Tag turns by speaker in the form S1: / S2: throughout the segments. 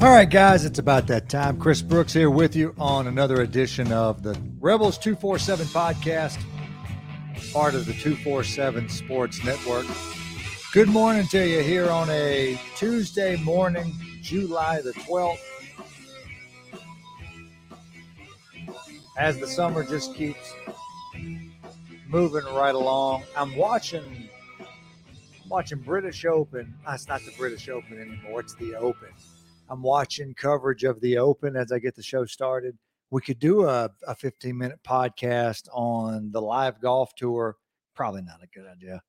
S1: All right, guys, it's about that time. Chris Brooks here with you on another edition of the Rebels 247 podcast, part of the 247 Sports Network. Good morning to you here on a Tuesday morning, July the 12th. As the summer just keeps moving right along, I'm watching watching British Open. Ah, That's not the British Open anymore. It's the Open. I'm watching coverage of the Open as I get the show started. We could do a, a 15 minute podcast on the live golf tour. Probably not a good idea.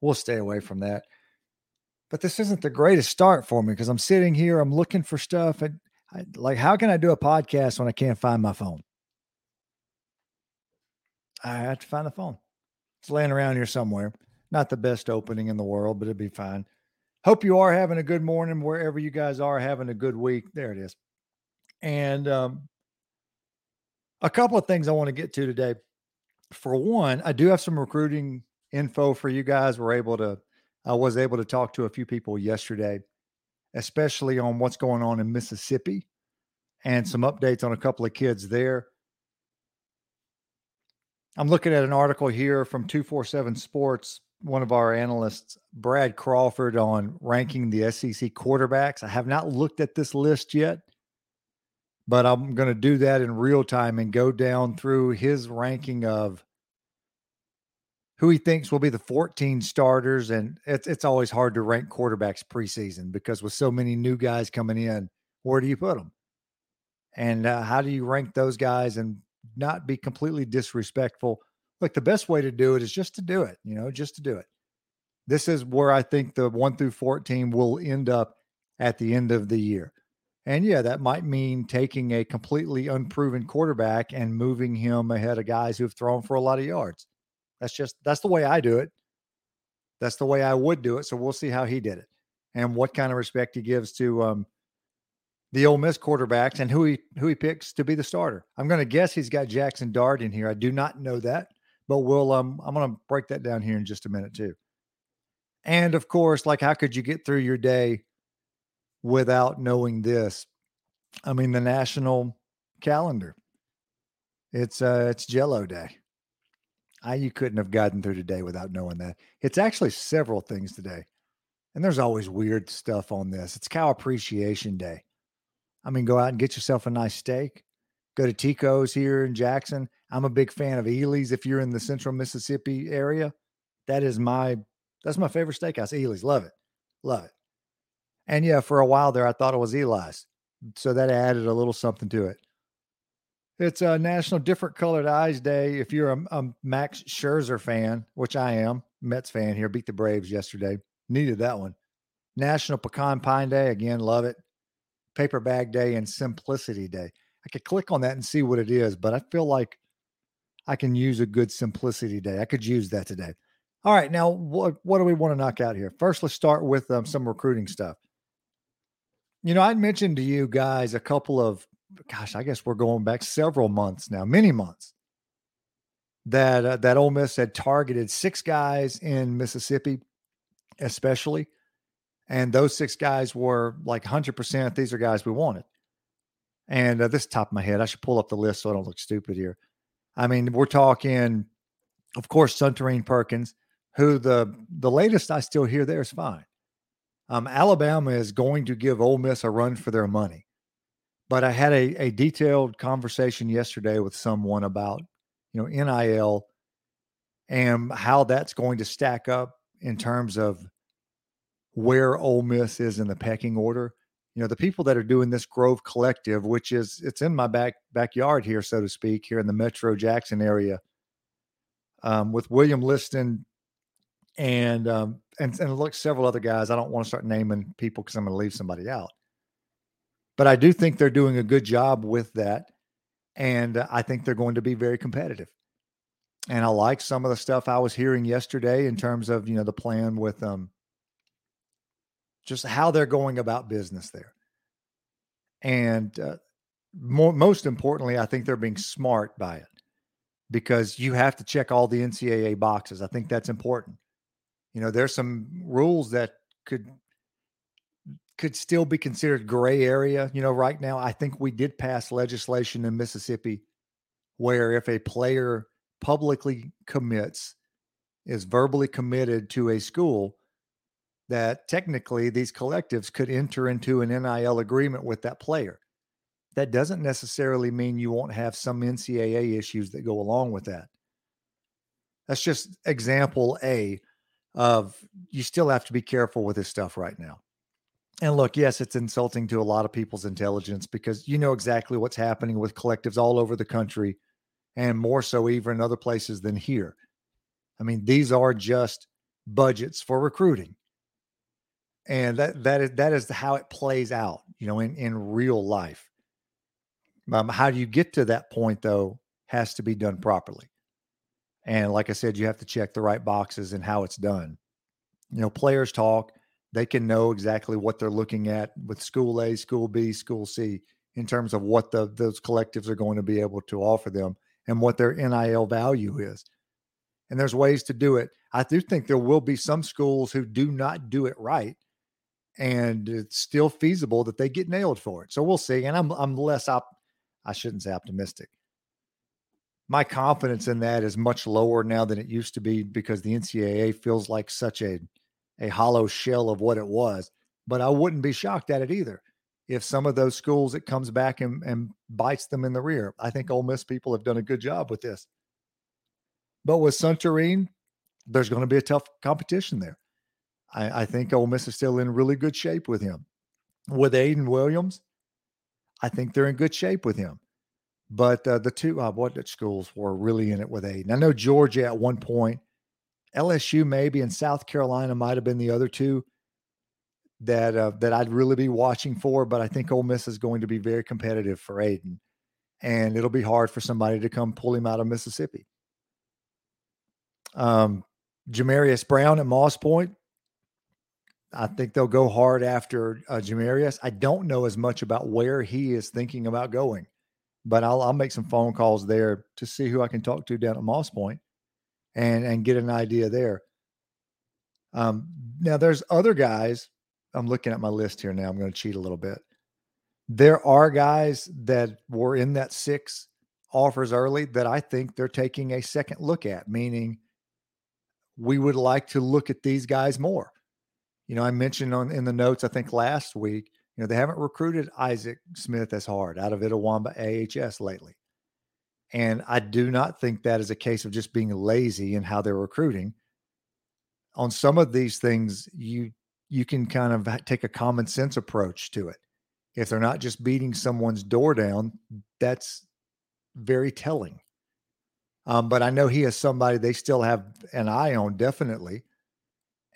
S1: We'll stay away from that. But this isn't the greatest start for me because I'm sitting here, I'm looking for stuff. And I, like, how can I do a podcast when I can't find my phone? I have to find the phone. It's laying around here somewhere. Not the best opening in the world, but it'd be fine. Hope you are having a good morning wherever you guys are having a good week. There it is. And um, a couple of things I want to get to today. For one, I do have some recruiting info for you guys. We're able to, I was able to talk to a few people yesterday, especially on what's going on in Mississippi and some updates on a couple of kids there. I'm looking at an article here from 247 Sports one of our analysts, Brad Crawford, on ranking the SEC quarterbacks. I have not looked at this list yet, but I'm going to do that in real time and go down through his ranking of who he thinks will be the 14 starters. And it's, it's always hard to rank quarterbacks preseason because with so many new guys coming in, where do you put them? And uh, how do you rank those guys and not be completely disrespectful look, the best way to do it is just to do it, you know, just to do it. This is where I think the one through 14 will end up at the end of the year. And yeah, that might mean taking a completely unproven quarterback and moving him ahead of guys who've thrown for a lot of yards. That's just that's the way I do it. That's the way I would do it. So we'll see how he did it and what kind of respect he gives to um, the Ole Miss quarterbacks and who he who he picks to be the starter. I'm going to guess he's got Jackson Dart in here. I do not know that but we'll um I'm gonna break that down here in just a minute too. And of course, like how could you get through your day without knowing this? I mean, the national calendar. It's uh it's Jello Day. I you couldn't have gotten through today without knowing that. It's actually several things today. And there's always weird stuff on this. It's Cow Appreciation Day. I mean, go out and get yourself a nice steak. Go to Tico's here in Jackson. I'm a big fan of Ely's. If you're in the central Mississippi area, that is my that's my favorite steakhouse. Ely's, love it, love it. And yeah, for a while there, I thought it was Eli's, so that added a little something to it. It's a National Different Colored Eyes Day. If you're a, a Max Scherzer fan, which I am, Mets fan here, beat the Braves yesterday. Needed that one. National Pecan Pine Day again, love it. Paper Bag Day and Simplicity Day. I could click on that and see what it is, but I feel like I can use a good simplicity day. I could use that today. All right, now what what do we want to knock out here? First, let's start with um, some recruiting stuff. You know, I mentioned to you guys a couple of, gosh, I guess we're going back several months now, many months, that uh, that Ole Miss had targeted six guys in Mississippi, especially, and those six guys were like 100%. These are guys we wanted. And uh, this top of my head, I should pull up the list so I don't look stupid here. I mean, we're talking, of course, Suntarine Perkins, who the the latest I still hear there is fine. Um, Alabama is going to give Ole Miss a run for their money. But I had a, a detailed conversation yesterday with someone about, you know, NIL and how that's going to stack up in terms of where Ole Miss is in the pecking order you know the people that are doing this grove collective which is it's in my back backyard here so to speak here in the metro jackson area um, with william liston and um, and and look several other guys i don't want to start naming people because i'm going to leave somebody out. But i do think they're doing a good job with that and i think they're going to be very competitive. And i like some of the stuff i was hearing yesterday in terms of you know the plan with um just how they're going about business there. And uh, more, most importantly, I think they're being smart by it because you have to check all the NCAA boxes. I think that's important. You know, there's some rules that could could still be considered gray area. You know, right now, I think we did pass legislation in Mississippi where if a player publicly commits, is verbally committed to a school, that technically these collectives could enter into an NIL agreement with that player. That doesn't necessarily mean you won't have some NCAA issues that go along with that. That's just example A of you still have to be careful with this stuff right now. And look, yes, it's insulting to a lot of people's intelligence because you know exactly what's happening with collectives all over the country and more so even in other places than here. I mean, these are just budgets for recruiting. And that that is that is how it plays out, you know, in, in real life. Um, how do you get to that point though has to be done properly. And like I said, you have to check the right boxes and how it's done. You know, players talk, they can know exactly what they're looking at with school A, school B, school C in terms of what the those collectives are going to be able to offer them and what their NIL value is. And there's ways to do it. I do think there will be some schools who do not do it right and it's still feasible that they get nailed for it. So we'll see. And I'm I'm less op I shouldn't say optimistic my confidence mm-hmm. in that is much lower now than it used to be because the NCAA feels like such a a hollow shell of what it was. But I wouldn't be shocked at it either if some of those schools it comes back and, and bites them in the rear. I think Ole Miss people have done a good job with this. But with Suntarine, there's going to be a tough competition there. I, I think Ole Miss is still in really good shape with him. With Aiden Williams, I think they're in good shape with him. But uh, the two, uh, what schools were really in it with Aiden? I know Georgia at one point, LSU maybe, and South Carolina might have been the other two that uh, that I'd really be watching for. But I think Ole Miss is going to be very competitive for Aiden, and it'll be hard for somebody to come pull him out of Mississippi. Um, Jamarius Brown at Moss Point. I think they'll go hard after uh, Jamarius. I don't know as much about where he is thinking about going but I'll, I'll make some phone calls there to see who I can talk to down at Moss Point and and get an idea there. Um, now there's other guys. I'm looking at my list here now. I'm going to cheat a little bit. There are guys that were in that six offers early that I think they're taking a second look at, meaning we would like to look at these guys more. You know, I mentioned on in the notes, I think last week, you know, they haven't recruited Isaac Smith as hard out of Itawamba AHS lately. And I do not think that is a case of just being lazy in how they're recruiting. On some of these things, you you can kind of take a common sense approach to it. If they're not just beating someone's door down, that's very telling. Um, but I know he is somebody they still have an eye on, definitely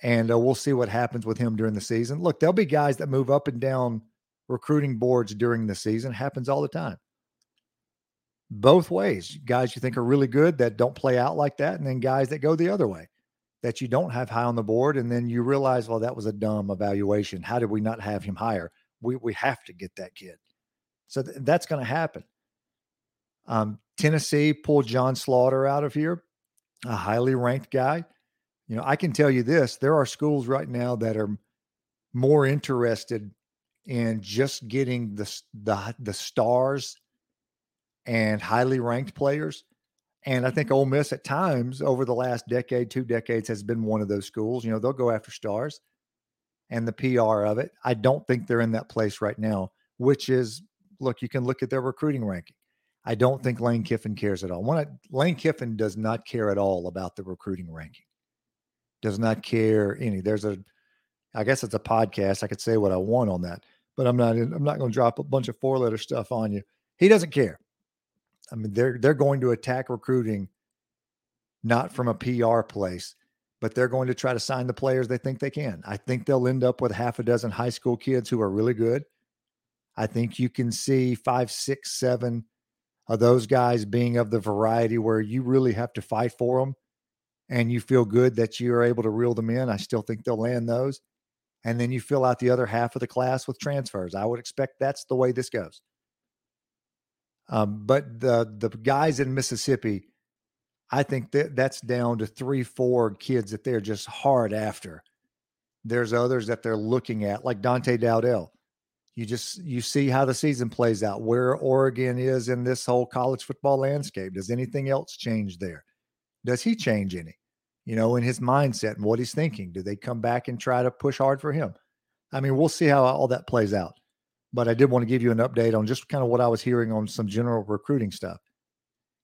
S1: and uh, we'll see what happens with him during the season. Look, there'll be guys that move up and down recruiting boards during the season. Happens all the time. Both ways, guys you think are really good that don't play out like that, and then guys that go the other way that you don't have high on the board, and then you realize, well, that was a dumb evaluation. How did we not have him higher? We we have to get that kid. So th- that's going to happen. Um, Tennessee pulled John Slaughter out of here, a highly ranked guy you know, I can tell you this there are schools right now that are more interested in just getting the, the, the stars and highly ranked players. And I think mm-hmm. Ole Miss at times over the last decade, two decades, has been one of those schools. You know, they'll go after stars and the PR of it. I don't think they're in that place right now, which is look, you can look at their recruiting ranking. I don't think Lane Kiffin cares at all. One, Lane Kiffin does not care at all about the recruiting ranking does not care any. There's a, I guess it's a podcast. I could say what I want on that, but I'm not. I'm not going to drop a bunch of four letter stuff on you. He doesn't care. I mean, they're they're going to attack recruiting, not from a PR place, but they're going to try to sign the players they think they can. I think they'll end up with half a dozen high school kids who are really good. I think you can see five, six, seven of those guys being of the variety where you really have to fight for them and you feel good that you're able to reel them in, I still think they'll land those. And then you fill out the other half of the class with transfers. I would expect that's the way this goes. Um, but the the guys in Mississippi, I think that that's down to three, four kids that they're just hard after. There's others that they're looking at, like Dante Dowdell. You just you see how the season plays out, where Oregon is in this whole college football landscape. Does anything else change there? Does he change any? You know, in his mindset and what he's thinking. Do they come back and try to push hard for him? I mean, we'll see how all that plays out. But I did want to give you an update on just kind of what I was hearing on some general recruiting stuff.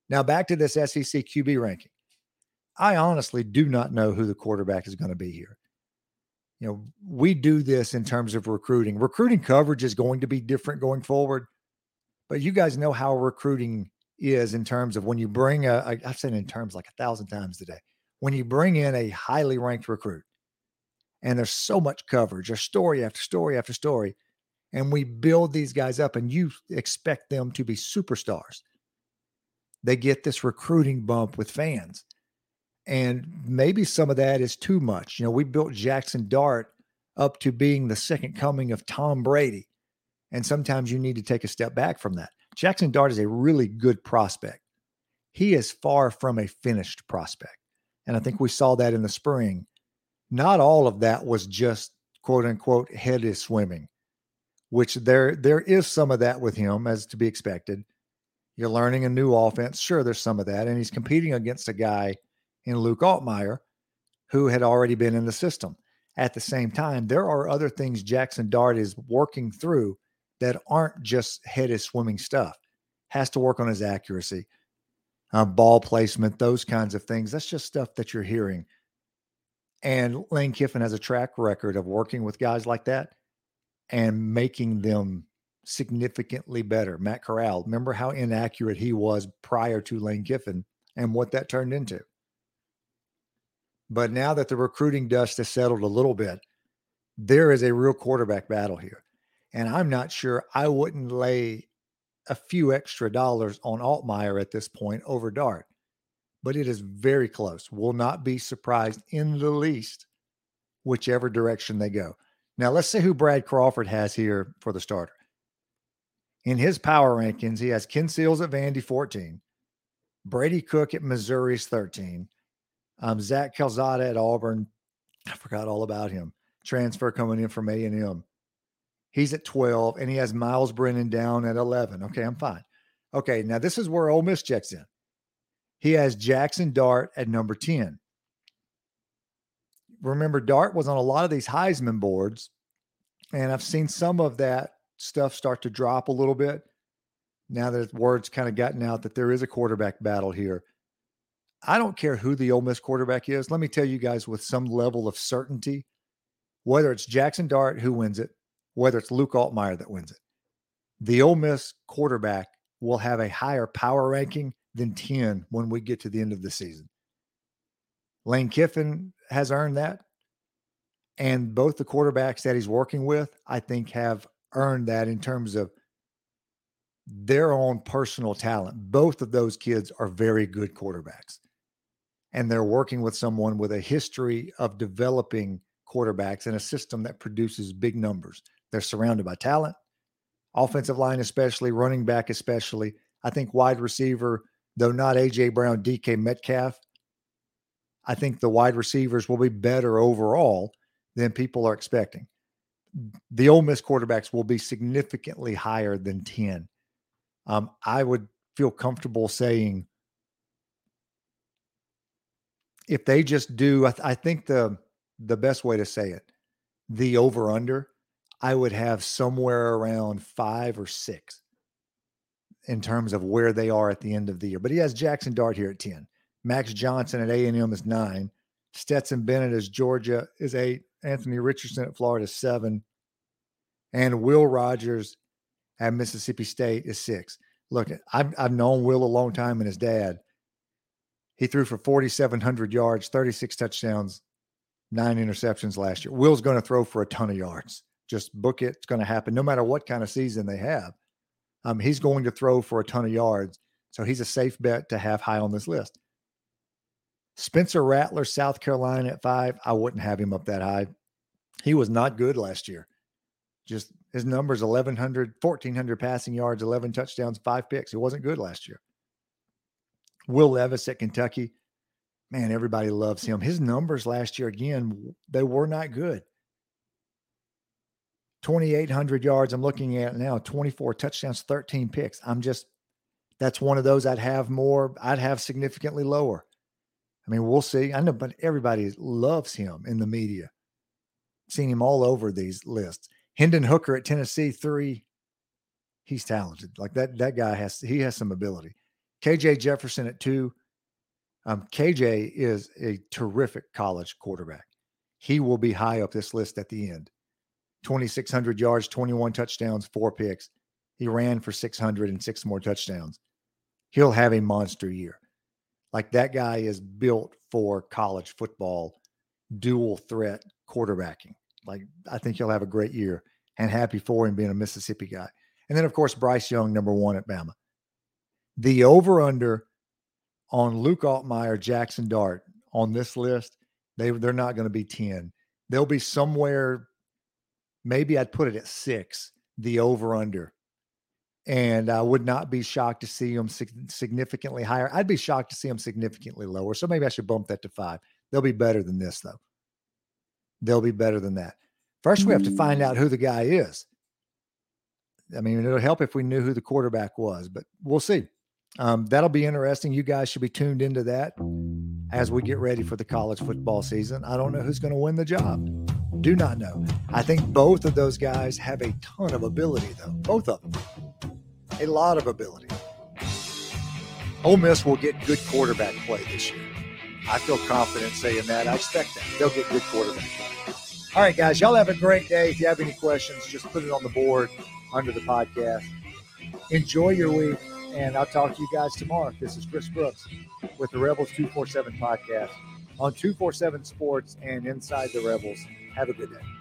S1: Now, back to this SEC QB ranking. I honestly do not know who the quarterback is going to be here. You know, we do this in terms of recruiting. Recruiting coverage is going to be different going forward, but you guys know how recruiting is in terms of when you bring a, I've said in terms like a thousand times today, when you bring in a highly ranked recruit and there's so much coverage, there's story after story after story, and we build these guys up and you expect them to be superstars. They get this recruiting bump with fans. And maybe some of that is too much. You know, we built Jackson Dart up to being the second coming of Tom Brady. And sometimes you need to take a step back from that. Jackson Dart is a really good prospect. He is far from a finished prospect. And I think we saw that in the spring. Not all of that was just quote unquote head is swimming, which there there is some of that with him as to be expected. You're learning a new offense. Sure, there's some of that. And he's competing against a guy in Luke Altmyer, who had already been in the system. At the same time, there are other things Jackson Dart is working through that aren't just head is swimming stuff. Has to work on his accuracy, uh, ball placement, those kinds of things. That's just stuff that you're hearing. And Lane Kiffin has a track record of working with guys like that and making them significantly better. Matt Corral, remember how inaccurate he was prior to Lane Kiffin and what that turned into. But now that the recruiting dust has settled a little bit, there is a real quarterback battle here. And I'm not sure I wouldn't lay a few extra dollars on Altmyer at this point over Dart, but it is very close. Will not be surprised in the least, whichever direction they go. Now, let's see who Brad Crawford has here for the starter. In his power rankings, he has Ken Seals at Vandy 14, Brady Cook at Missouri's 13, um, Zach Calzada at Auburn. I forgot all about him. Transfer coming in from A&M. He's at 12, and he has Myles Brennan down at 11. Okay, I'm fine. Okay, now this is where Ole Miss checks in. He has Jackson Dart at number 10. Remember, Dart was on a lot of these Heisman boards, and I've seen some of that stuff start to drop a little bit now that word's kind of gotten out that there is a quarterback battle here. I don't care who the Ole Miss quarterback is. Let me tell you guys with some level of certainty, whether it's Jackson Dart who wins it, whether it's Luke Altmyer that wins it, the Ole Miss quarterback will have a higher power ranking than 10 when we get to the end of the season. Lane Kiffin has earned that. And both the quarterbacks that he's working with, I think, have earned that in terms of their own personal talent. Both of those kids are very good quarterbacks and they're working with someone with a history of developing quarterbacks in a system that produces big numbers. They're surrounded by talent, offensive line, especially, running back, especially. I think wide receiver, though not A.J. Brown, DK Metcalf, I think the wide receivers will be better overall than people are expecting. The Ole Miss quarterbacks will be significantly higher than 10. Um, I would feel comfortable saying if they just do, I, th- I think the the best way to say it, the over under, I would have somewhere around five or six in terms of where they are at the end of the year. But he has Jackson Dart here at ten, Max Johnson at A and M is nine, Stetson Bennett as Georgia is eight, Anthony Richardson at Florida is seven, and Will Rogers at Mississippi State is six. Look, I've I've known Will a long time and his dad. He threw for 4,700 yards, 36 touchdowns, nine interceptions last year. Will's going to throw for a ton of yards. Just book it. It's going to happen no matter what kind of season they have. Um, he's going to throw for a ton of yards. So he's a safe bet to have high on this list. Spencer Rattler, South Carolina at five. I wouldn't have him up that high. He was not good last year. Just his numbers 1,100, 1,400 passing yards, 11 touchdowns, five picks. He wasn't good last year. Will Levis at Kentucky. Man, everybody loves him. His numbers last year, again, they were not good. 2,800 yards. I'm looking at now 24 touchdowns, 13 picks. I'm just, that's one of those I'd have more, I'd have significantly lower. I mean, we'll see. I know, but everybody loves him in the media. Seen him all over these lists. Hendon Hooker at Tennessee, three. He's talented. Like that, that guy has, he has some ability. KJ Jefferson at two. Um, KJ is a terrific college quarterback. He will be high up this list at the end. 2,600 yards, 21 touchdowns, four picks. He ran for 600 and six more touchdowns. He'll have a monster year. Like that guy is built for college football, dual threat quarterbacking. Like I think he'll have a great year and happy for him being a Mississippi guy. And then, of course, Bryce Young, number one at Bama. The over under on Luke Altmyer, Jackson Dart on this list, they, they're not going to be 10. They'll be somewhere, maybe I'd put it at six, the over under. And I would not be shocked to see them significantly higher. I'd be shocked to see them significantly lower. So maybe I should bump that to five. They'll be better than this, though. They'll be better than that. First, we have to find out who the guy is. I mean, it'll help if we knew who the quarterback was, but we'll see. Um, that'll be interesting. You guys should be tuned into that as we get ready for the college football season. I don't know who's going to win the job. Do not know. I think both of those guys have a ton of ability, though. Both of them. A lot of ability. Ole Miss will get good quarterback play this year. I feel confident saying that. I expect that. They'll get good quarterback play. All right, guys, y'all have a great day. If you have any questions, just put it on the board under the podcast. Enjoy your week. And I'll talk to you guys tomorrow. This is Chris Brooks with the Rebels 247 podcast on 247 Sports and Inside the Rebels. Have a good day.